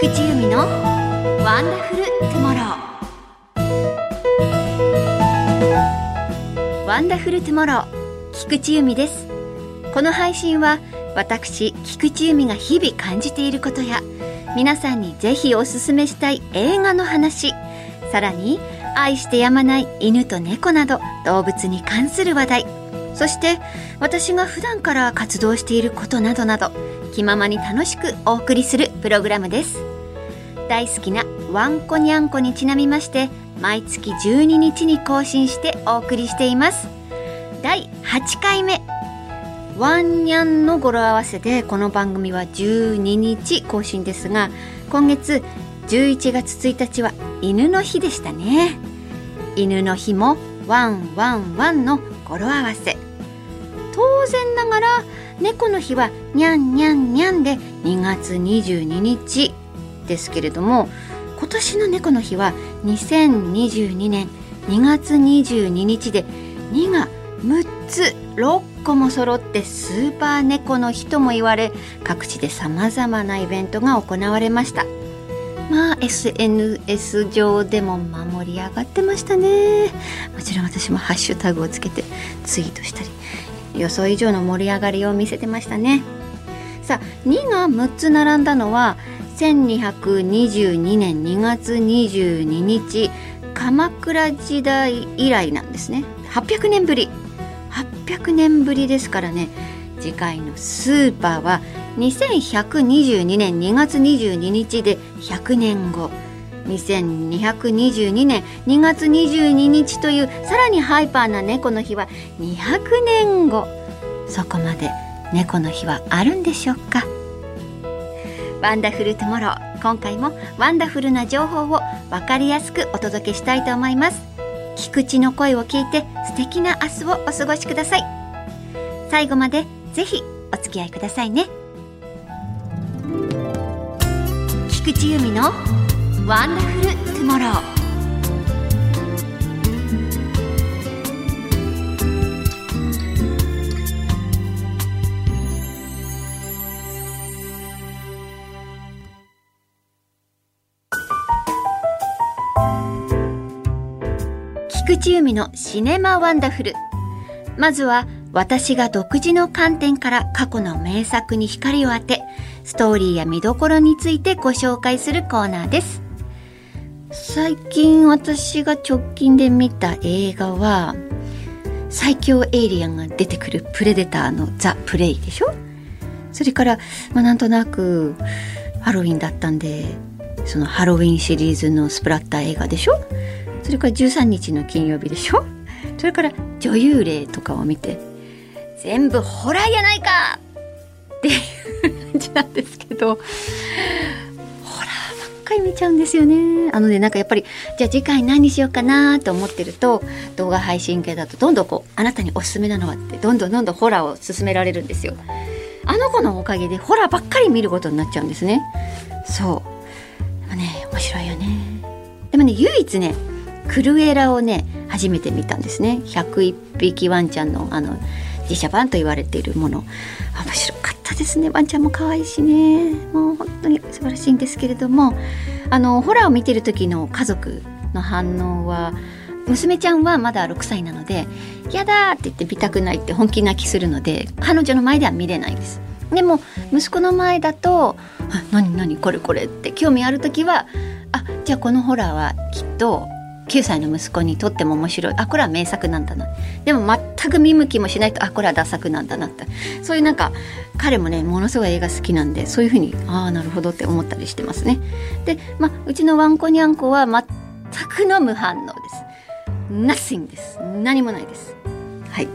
菊池由美のワンダフルトゥモローワンダフルトゥモロー菊池由美です。この配信は私菊池由美が日々感じていることや皆さんにぜひおすすめしたい映画の話さらに愛してやまない犬と猫など動物に関する話題そして私が普段から活動していることなどなど気ままに楽しくお送りするプログラムです。大好きなワンコニャンコにちなみまして毎月12日に更新してお送りしています。第8回目。ワンニャンの語呂合わせでこの番組は12日更新ですが今月11月1日は犬の日でしたね。犬の日もワンワンワンの語呂合わせ。当然ながら猫の日はにゃんにゃんにゃんで2月22日ですけれども今年の猫の日は2022年2月22日で2が6つ6個も揃ってスーパー猫の日とも言われ各地でさまざまなイベントが行われました。まあ SNS 上でも盛り上がってましたね。もちろん私もハッシュタグをつけてツイートしたり予想以上の盛り上がりを見せてましたね。さあ2が6つ並んだのは1222年2月22日鎌倉時代以来なんですね。800年ぶり。800年ぶりですからね。次回のスーパーは2122年2月22日で100年後。2222年2月22日というさらにハイパーな猫の日は200年後そこまで猫の日はあるんでしょうか？ワンダフルトゥモロー。今回もワンダフルな情報を分かりやすくお届けしたいと思います。菊地の声を聞いて素敵な明日をお過ごしください。最後までぜひお付き合いくださいね。菊地由美のワンダフルトゥモロー菊地由美のシネマワンダフル。まずは私が独自の観点から過去の名作に光を当てストーリーや見どころについてご紹介するコーナーです。最近私が直近で見た映画は最強エイリアンが出てくるプレデターのザ・プレイでしょ？それから、まあ、なんとなくハロウィンだったんでそのハロウィンシリーズのスプラッター映画でしょ？それから13日の金曜日でしょ？それから女優霊とかを見て全部ホラーやないか！っていう感じなんですけどっかり見ちゃうんですよね。あのねなんかやっぱりじゃあ次回何にしようかなと思ってると動画配信系だとどんどんこうあなたにおすすめなのはってどんどんどんどんホラーを勧められるんですよ。あの子のおかげでホラーばっかり見ることになっちゃうんですね。そう。でもね面白いよね。でもね唯一ねクルエラをね初めて見たんですね。101匹ワンちゃんのあの自社版と言われているもの。面白かった。ですね。ワンちゃんも可愛いしね。もう本当に素晴らしいんですけれどもあのホラーを見てる時の家族の反応は娘ちゃんはまだ6歳なので「やだ!」って言って見たくないって本気泣きするので彼女の前では見れないです。でも息子の前だと「何何？これこれ」って興味ある時は「あじゃあこのホラーはきっと9歳の息子にとっても面白い。あこれは名作なんだな。でも全く見向きもしないとあこれはダ作なんだなって。そういうなんか彼もねものすごい映画好きなんでそういうふうにああなるほどって思ったりしてますね。でまあうちのワンコニャンコは全くの無反応です。Nothing です。何もないです。はい。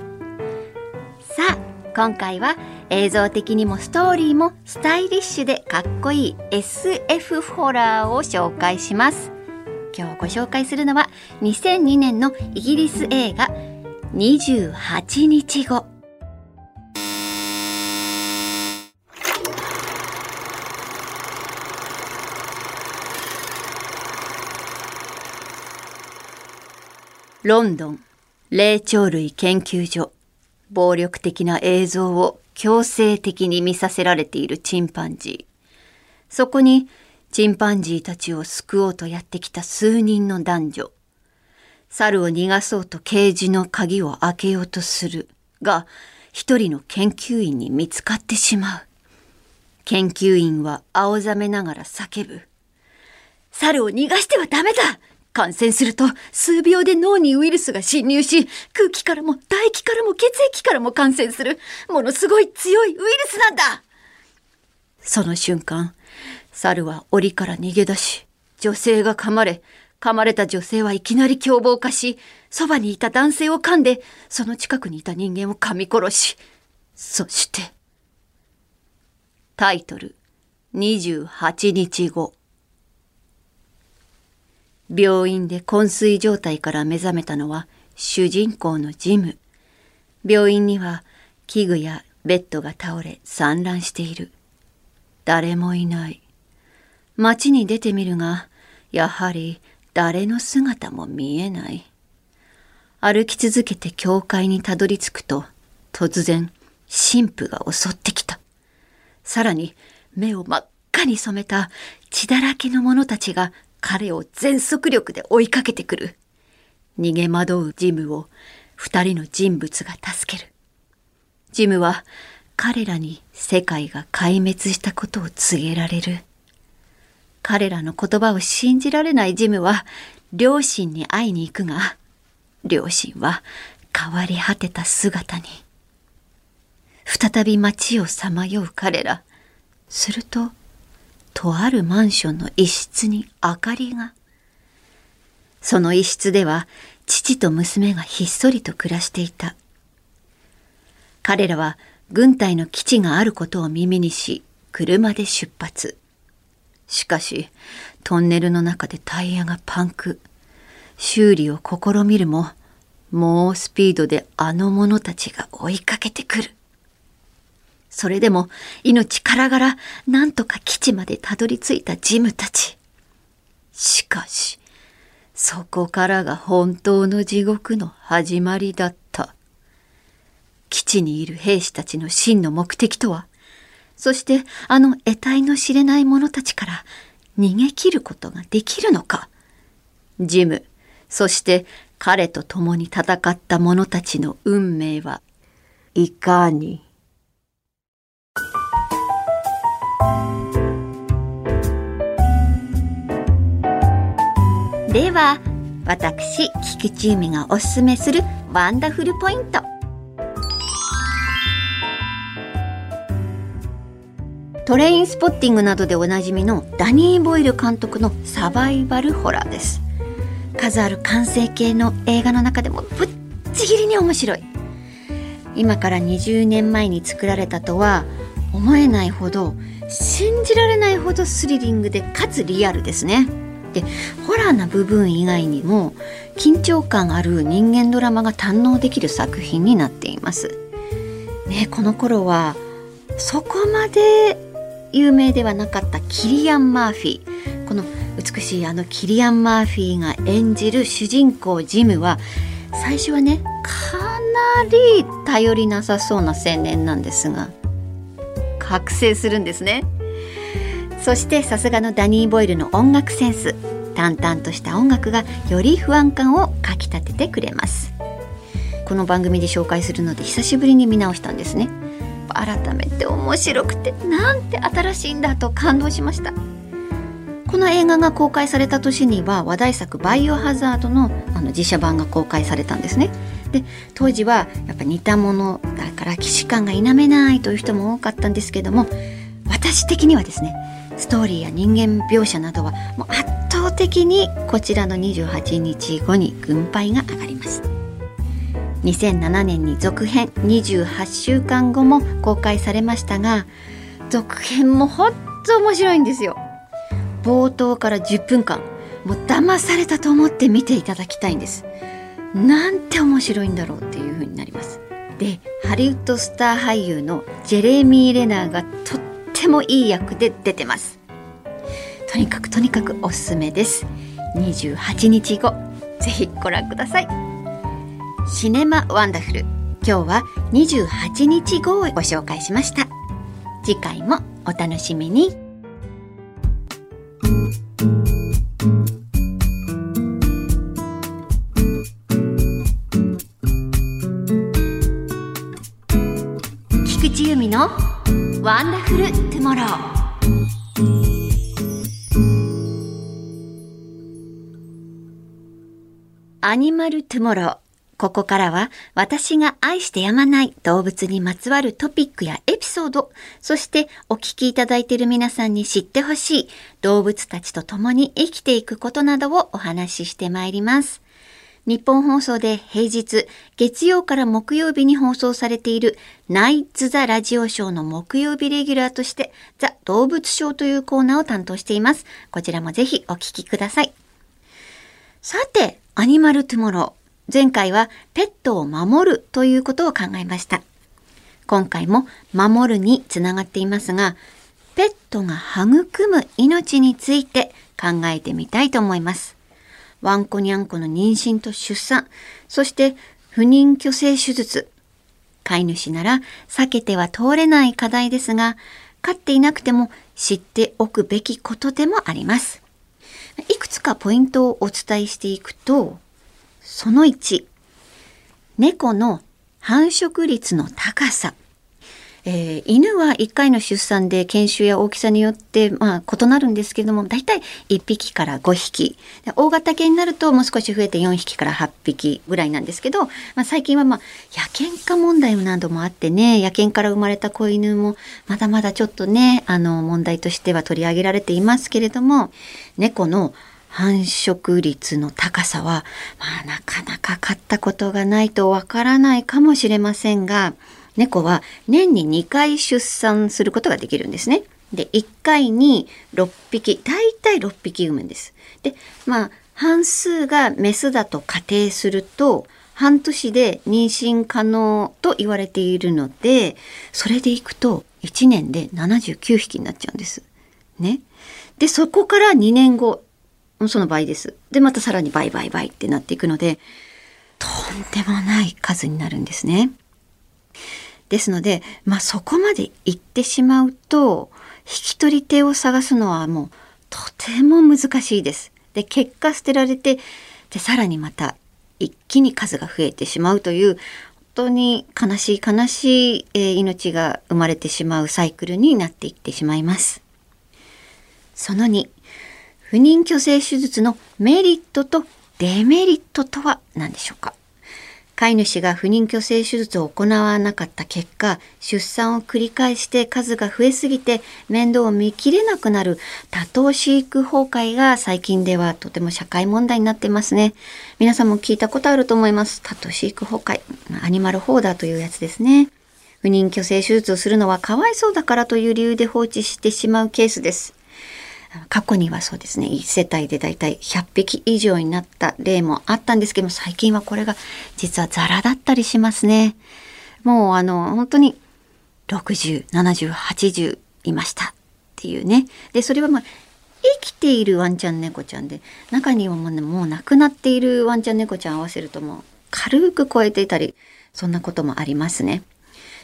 さあ今回は映像的にもストーリーもスタイリッシュでかっこいい SF ホラーを紹介します。今日ご紹介するのは2002年のイギリス映画28日後。ロンドン霊長類研究所。暴力的な映像を強制的に見させられているチンパンジー。そこにチンパンジーたちを救おうとやってきた数人の男女。猿を逃がそうとケージの鍵を開けようとするが、一人の研究員に見つかってしまう。研究員は青ざめながら叫ぶ。猿を逃がしてはダメだ感染すると数秒で脳にウイルスが侵入し、空気からも唾液からも血液からも感染する、ものすごい強いウイルスなんだその瞬間、猿は檻から逃げ出し、女性が噛まれ、噛まれた女性はいきなり凶暴化し、そばにいた男性を噛んで、その近くにいた人間を噛み殺し、そして、タイトル、28日後。病院で昏睡状態から目覚めたのは主人公のジム。病院には器具やベッドが倒れ散乱している。誰もいない。街に出てみるが、やはり誰の姿も見えない。歩き続けて教会にたどり着くと、突然、神父が襲ってきた。さらに、目を真っ赤に染めた血だらけの者たちが彼を全速力で追いかけてくる。逃げ惑うジムを二人の人物が助ける。ジムは彼らに世界が壊滅したことを告げられる。彼らの言葉を信じられないジムは両親に会いに行くが、両親は変わり果てた姿に。再び街をさまよう彼ら。すると、とあるマンションの一室に明かりが。その一室では父と娘がひっそりと暮らしていた。彼らは軍隊の基地があることを耳にし、車で出発。しかし、トンネルの中でタイヤがパンク。修理を試みるも、猛スピードであの者たちが追いかけてくる。それでも命からがらなんとか基地までたどり着いたジムたち。しかし、そこからが本当の地獄の始まりだった。基地にいる兵士たちの真の目的とは、そしてあの得体の知れない者たちから逃げ切ることができるのか。ジム、そして彼と共に戦った者たちの運命はいかに？では私菊地由美がおすすめするワンダフルポイントトレインスポッティングなどでおなじみのダニー・ボイル監督のサバイバルホラーです。数ある感染系の映画の中でもぶっちぎりに面白い。今から20年前に作られたとは思えないほど信じられないほどスリリングでかつリアルですね。でホラーな部分以外にも緊張感ある人間ドラマが堪能できる作品になっています。ね、この頃はそこまで有名ではなかったキリアン・マーフィー。この美しいあのキリアン・マーフィーが演じる主人公ジムは最初はねかなり頼りなさそうな青年なんですが覚醒するんですね。そしてさすがのダニー・ボイルの音楽センス。淡々とした音楽がより不安感をかきたててくれます。この番組で紹介するので久しぶりに見直したんですね。改めて面白くてなんて新しいんだと感動しました。この映画が公開された年には話題作「バイオハザードの」あの実写版が公開されたんですね。で当時はやっぱ似たものだから既視感が否めないという人も多かったんですけども私的にはですねストーリーや人間描写などはもう圧倒的にこちらの28日後に軍配が上がります。2007年に続編28週間後も公開されましたが続編もほんと面白いんですよ。冒頭から10分間もう騙されたと思って見ていただきたいんです。なんて面白いんだろうっていう風になります。でハリウッドスター俳優のジェレミー・レナーがとってもいい役で出てます。とにかくとにかくおすすめです。28日後ぜひご覧ください。シネマワンダフル。今日は28日号をご紹介しました。次回もお楽しみに。菊地由美のワンダフルトゥモロー。アニマルトゥモロー。ここからは私が愛してやまない動物にまつわるトピックやエピソード、そしてお聞きいただいている皆さんに知ってほしい動物たちと共に生きていくことなどをお話ししてまいります。日本放送で平日、月曜から木曜日に放送されているナイツ・ザ・ラジオショーの木曜日レギュラーとしてザ・動物ショーというコーナーを担当しています。こちらもぜひお聞きください。さて、アニマルトゥモロー。前回はペットを守るということを考えました。今回も守るにつながっていますが、ペットが育む命について考えてみたいと思います。ワンコニャンコの妊娠と出産、そして不妊去勢手術。飼い主なら避けては通れない課題ですが、飼っていなくても知っておくべきことでもあります。いくつかポイントをお伝えしていくと、その1、猫の繁殖率の高さ。えー、犬は1回の出産で犬種や大きさによって、まあ、異なるんですけども、だいたい1匹から5匹。大型犬になるともう少し増えて4匹から8匹ぐらいなんですけど、まあ、最近はまあ、野犬化問題などもあってね、野犬から生まれた子犬もまだまだちょっとね、あの、問題としては取り上げられていますけれども、猫の繁殖率の高さは、まあ、なかなか買ったことがないとわからないかもしれませんが、猫は年に2回出産することができるんですね。で、1回に6匹、だいたい6匹産むんです。で、まあ、半数がメスだと仮定すると、半年で妊娠可能と言われているので、それでいくと1年で79匹になっちゃうんです。ね。で、そこから2年後、その倍です。で、またさらに倍倍倍ってなっていくので、とんでもない数になるんですね。ですので、まあそこまで行ってしまうと、引き取り手を探すのはもうとても難しいです。で、結果捨てられて、で、さらにまた一気に数が増えてしまうという、本当に悲しい悲しい、え、命が生まれてしまうサイクルになっていってしまいます。その2、不妊去勢手術のメリットとデメリットとは何でしょうか？飼い主が不妊去勢手術を行わなかった結果、出産を繰り返して数が増えすぎて面倒を見きれなくなる多頭飼育崩壊が最近ではとても社会問題になってますね。皆さんも聞いたことあると思います。多頭飼育崩壊。アニマルホーダーというやつですね。不妊去勢手術をするのはかわいそうだからという理由で放置してしまうケースです。過去にはそうですね1世帯でだいたい100匹以上になった例もあったんですけども最近はこれが実はザラだったりしますね。もうあの本当に607080いましたっていうね。でそれはまあ生きているワンちゃん猫ちゃんで中にはもう,、ね、もう亡くなっているワンちゃん猫ちゃん合わせるともう軽く超えていたりそんなこともありますね。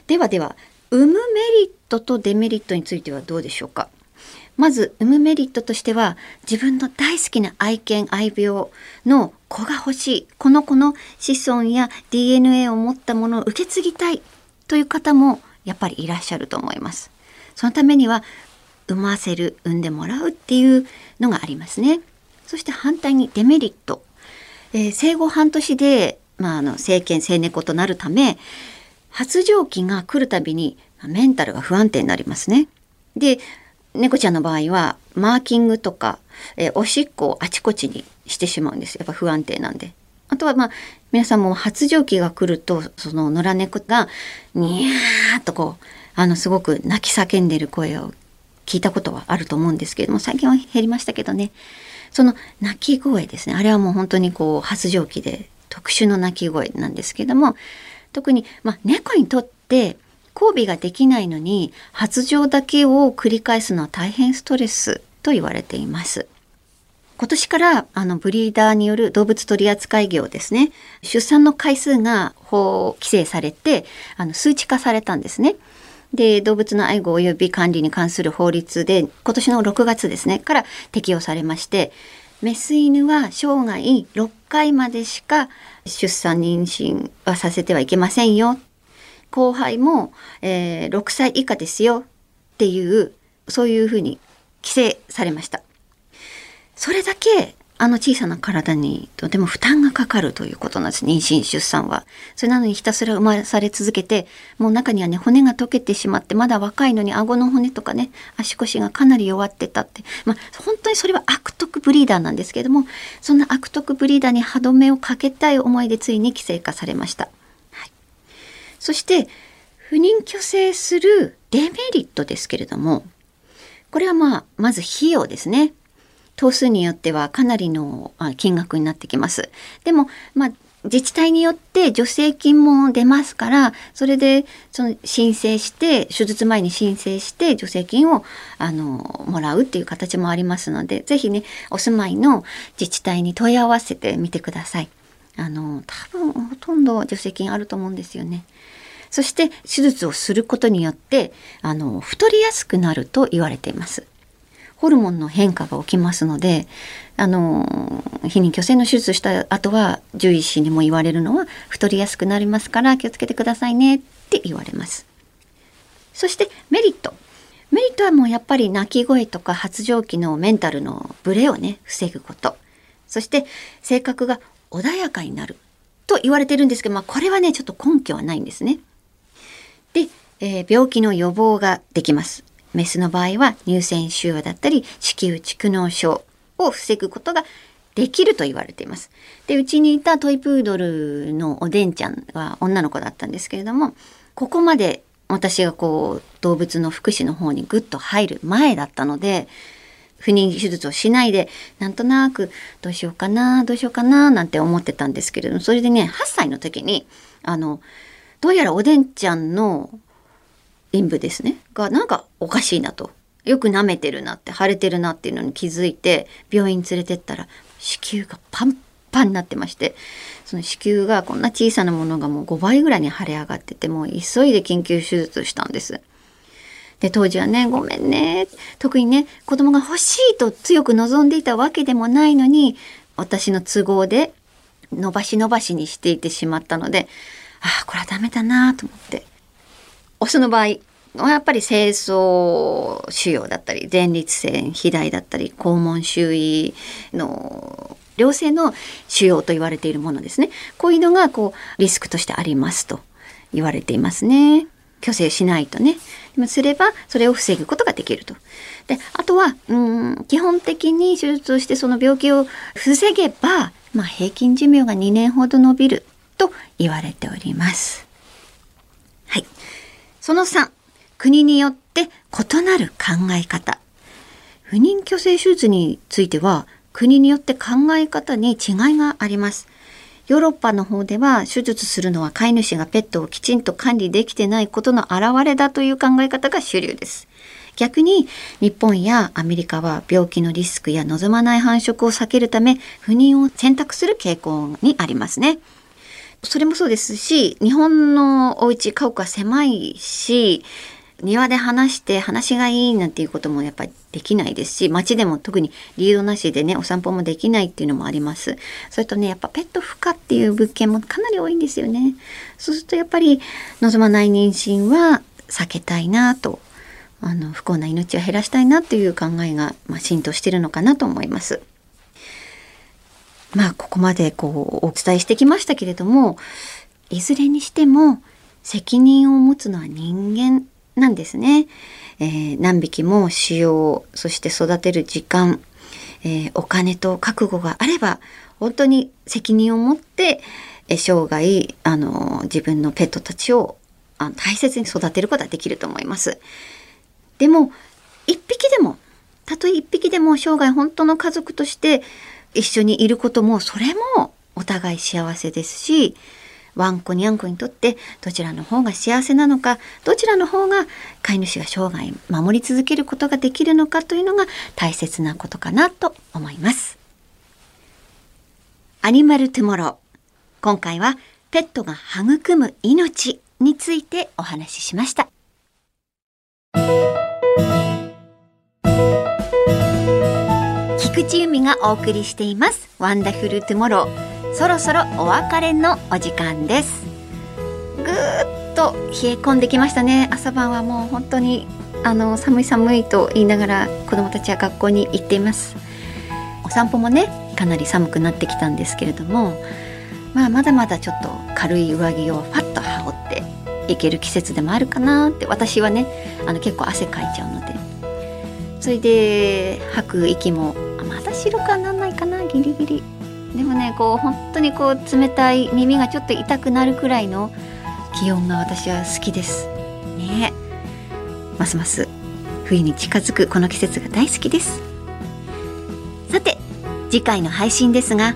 ではでは産むメリットとデメリットについてはどうでしょうか？まず産むメリットとしては自分の大好きな愛犬愛病の子が欲しいこの子の子孫や DNA を持ったものを受け継ぎたいという方もやっぱりいらっしゃると思います。そのためには産ませる産んでもらうっていうのがありますね。そして反対にデメリット、えー、生後半年で、まあ、あの生犬生猫となるため発情期が来るたびにメンタルが不安定になりますね。で猫ちゃんの場合はマーキングとか、えー、おしっこをあちこちにしてしまうんです。やっぱ不安定なんで。あとはまあ皆さんも発情期が来るとその野良猫がニャーっとこうあのすごく泣き叫んでる声を聞いたことはあると思うんですけれども最近は減りましたけどね。その鳴き声ですね。あれはもう本当にこう発情期で特殊の鳴き声なんですけども特にまあ猫にとって交尾ができないのに発情だけを繰り返すのは大変ストレスと言われています。今年からあのブリーダーによる動物取扱業ですね出産の回数が法規制されてあの数値化されたんですね。で動物の愛護及び管理に関する法律で今年の6月ですねから適用されましてメス犬は生涯6回までしか出産妊娠はさせてはいけませんよ後輩も、えー、6歳以下ですよ。っていうそういうふうに規制されましたそれだけあの小さな体にとても負担がかかるということなんです。妊娠、出産は。それなのにひたすら生まされ続けて、もう中にはね、骨が溶けてしまって、まだ若いのに顎の骨とかね、足腰がかなり弱ってたって。まあ、本当にそれは悪徳ブリーダーなんですけれども、そんな悪徳ブリーダーに歯止めをかけたい思いでついに規制化されました。そして、不妊去勢するデメリットですけれども、これはまあ、まず費用ですね。頭数によってはかなりの金額になってきます。でも、まあ、自治体によって助成金も出ますから、それでその申請して、手術前に申請して助成金をあのもらうっていう形もありますので、ぜひね、お住まいの自治体に問い合わせてみてください。あの、多分ほとんど助成金あると思うんですよね。そして手術をすることによって、あの、太りやすくなると言われています。ホルモンの変化が起きますのであの避妊去勢の手術した後は獣医師にも言われるのは太りやすくなりますから気をつけてくださいねって言われます。そしてメリット。メリットはもうやっぱり泣き声とか発情期のメンタルのブレをね防ぐこと。そして性格が穏やかになると言われてるんですけど、まあ、これはねちょっと根拠はないんですね。で、えー、病気の予防ができますメスの場合は乳腺腫瘍だったり子宮蓄膿症を防ぐことができると言われています。で、うちにいたトイプードルのおでんちゃんは女の子だったんですけれども、ここまで私がこう動物の福祉の方にぐっと入る前だったので、不妊手術をしないで、なんとなくどうしようかな、どうしようかな、なんて思ってたんですけれども、それでね、8歳の時に、あの、どうやらおでんちゃんの陰部ですね。がなんかおかしいなと。よく舐めてるなって腫れてるなっていうのに気づいて病院連れてったら子宮がパンパンになってましてその子宮がこんな小さなものがもう5倍ぐらいに腫れ上がっててもう急いで緊急手術したんです。で当時はねごめんね。特にね子供が欲しいと強く望んでいたわけでもないのに私の都合で伸ばし伸ばしにしていてしまったのであこれはダメだなと思って。オスの場合やっぱり精巣腫瘍だったり前立腺肥大だったり肛門周囲の良性の腫瘍と言われているものですね。こういうのがこうリスクとしてありますと言われていますね。虚勢しないとね。すればそれを防ぐことができると。であとはうん基本的に手術をしてその病気を防げば、まあ、平均寿命が2年ほど伸びる。と言われておりますはいその3、国によって異なる考え方。不妊去勢手術については、国によって考え方に違いがあります。ヨーロッパの方では手術するのは飼い主がペットをきちんと管理できてないことの表れだという考え方が主流です。逆に日本やアメリカは病気のリスクや望まない繁殖を避けるため不妊を選択する傾向にありますね。それもそうですし日本のお家家屋は狭いし庭で話して話がいいなんていうこともやっぱりできないですし街でも特にリードなしでねお散歩もできないっていうのもあります。それとねやっぱペット不可っていう物件もかなり多いんですよね。そうするとやっぱり望まない妊娠は避けたいなとあの不幸な命を減らしたいなという考えが、まあ、浸透してるのかなと思います。まあここまでこうお伝えしてきましたけれどもいずれにしても責任を持つのは人間なんですね。えー、何匹も使用そして育てる時間、えー、お金と覚悟があれば本当に責任を持って、え、生涯あの自分のペットたちをあの大切に育てることができると思います。でも一匹でもたとえ一匹でも生涯本当の家族として一緒にいることもそれもお互い幸せですしワンコにゃんこにとってどちらの方が幸せなのかどちらの方が飼い主が生涯守り続けることができるのかというのが大切なことかなと思います。アニマルトゥモロー今回はペットが育む命についてお話ししました。菊池由美がお送りしています。ワンダフルトゥモロー。そろそろお別れのお時間です。ぐーっと冷え込んできましたね。朝晩はもう本当にあの寒い寒いと言いながら子供たちは学校に行っています。お散歩もねかなり寒くなってきたんですけれどもまあまだまだちょっと軽い上着をファッと羽織っていける季節でもあるかなって私はねあの結構汗かいちゃうので。それで吐く息も白くはなんないかなギリギリ。でもねこう本当にこう冷たい耳がちょっと痛くなるくらいの気温が私は好きです。ね。ますます冬に近づくこの季節が大好きです。さて次回の配信ですが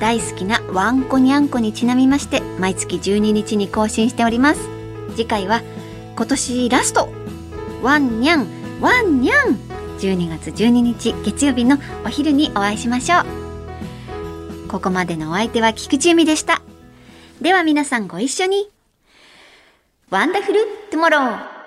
大好きなワンコニャンコにちなみまして毎月12日に更新しております。次回は今年ラスト。ワンニャンワンニャン。12月12日月曜日のお昼にお会いしましょう。ここまでのお相手は菊地由美でした。では皆さんご一緒に。ワンダフルトゥモロー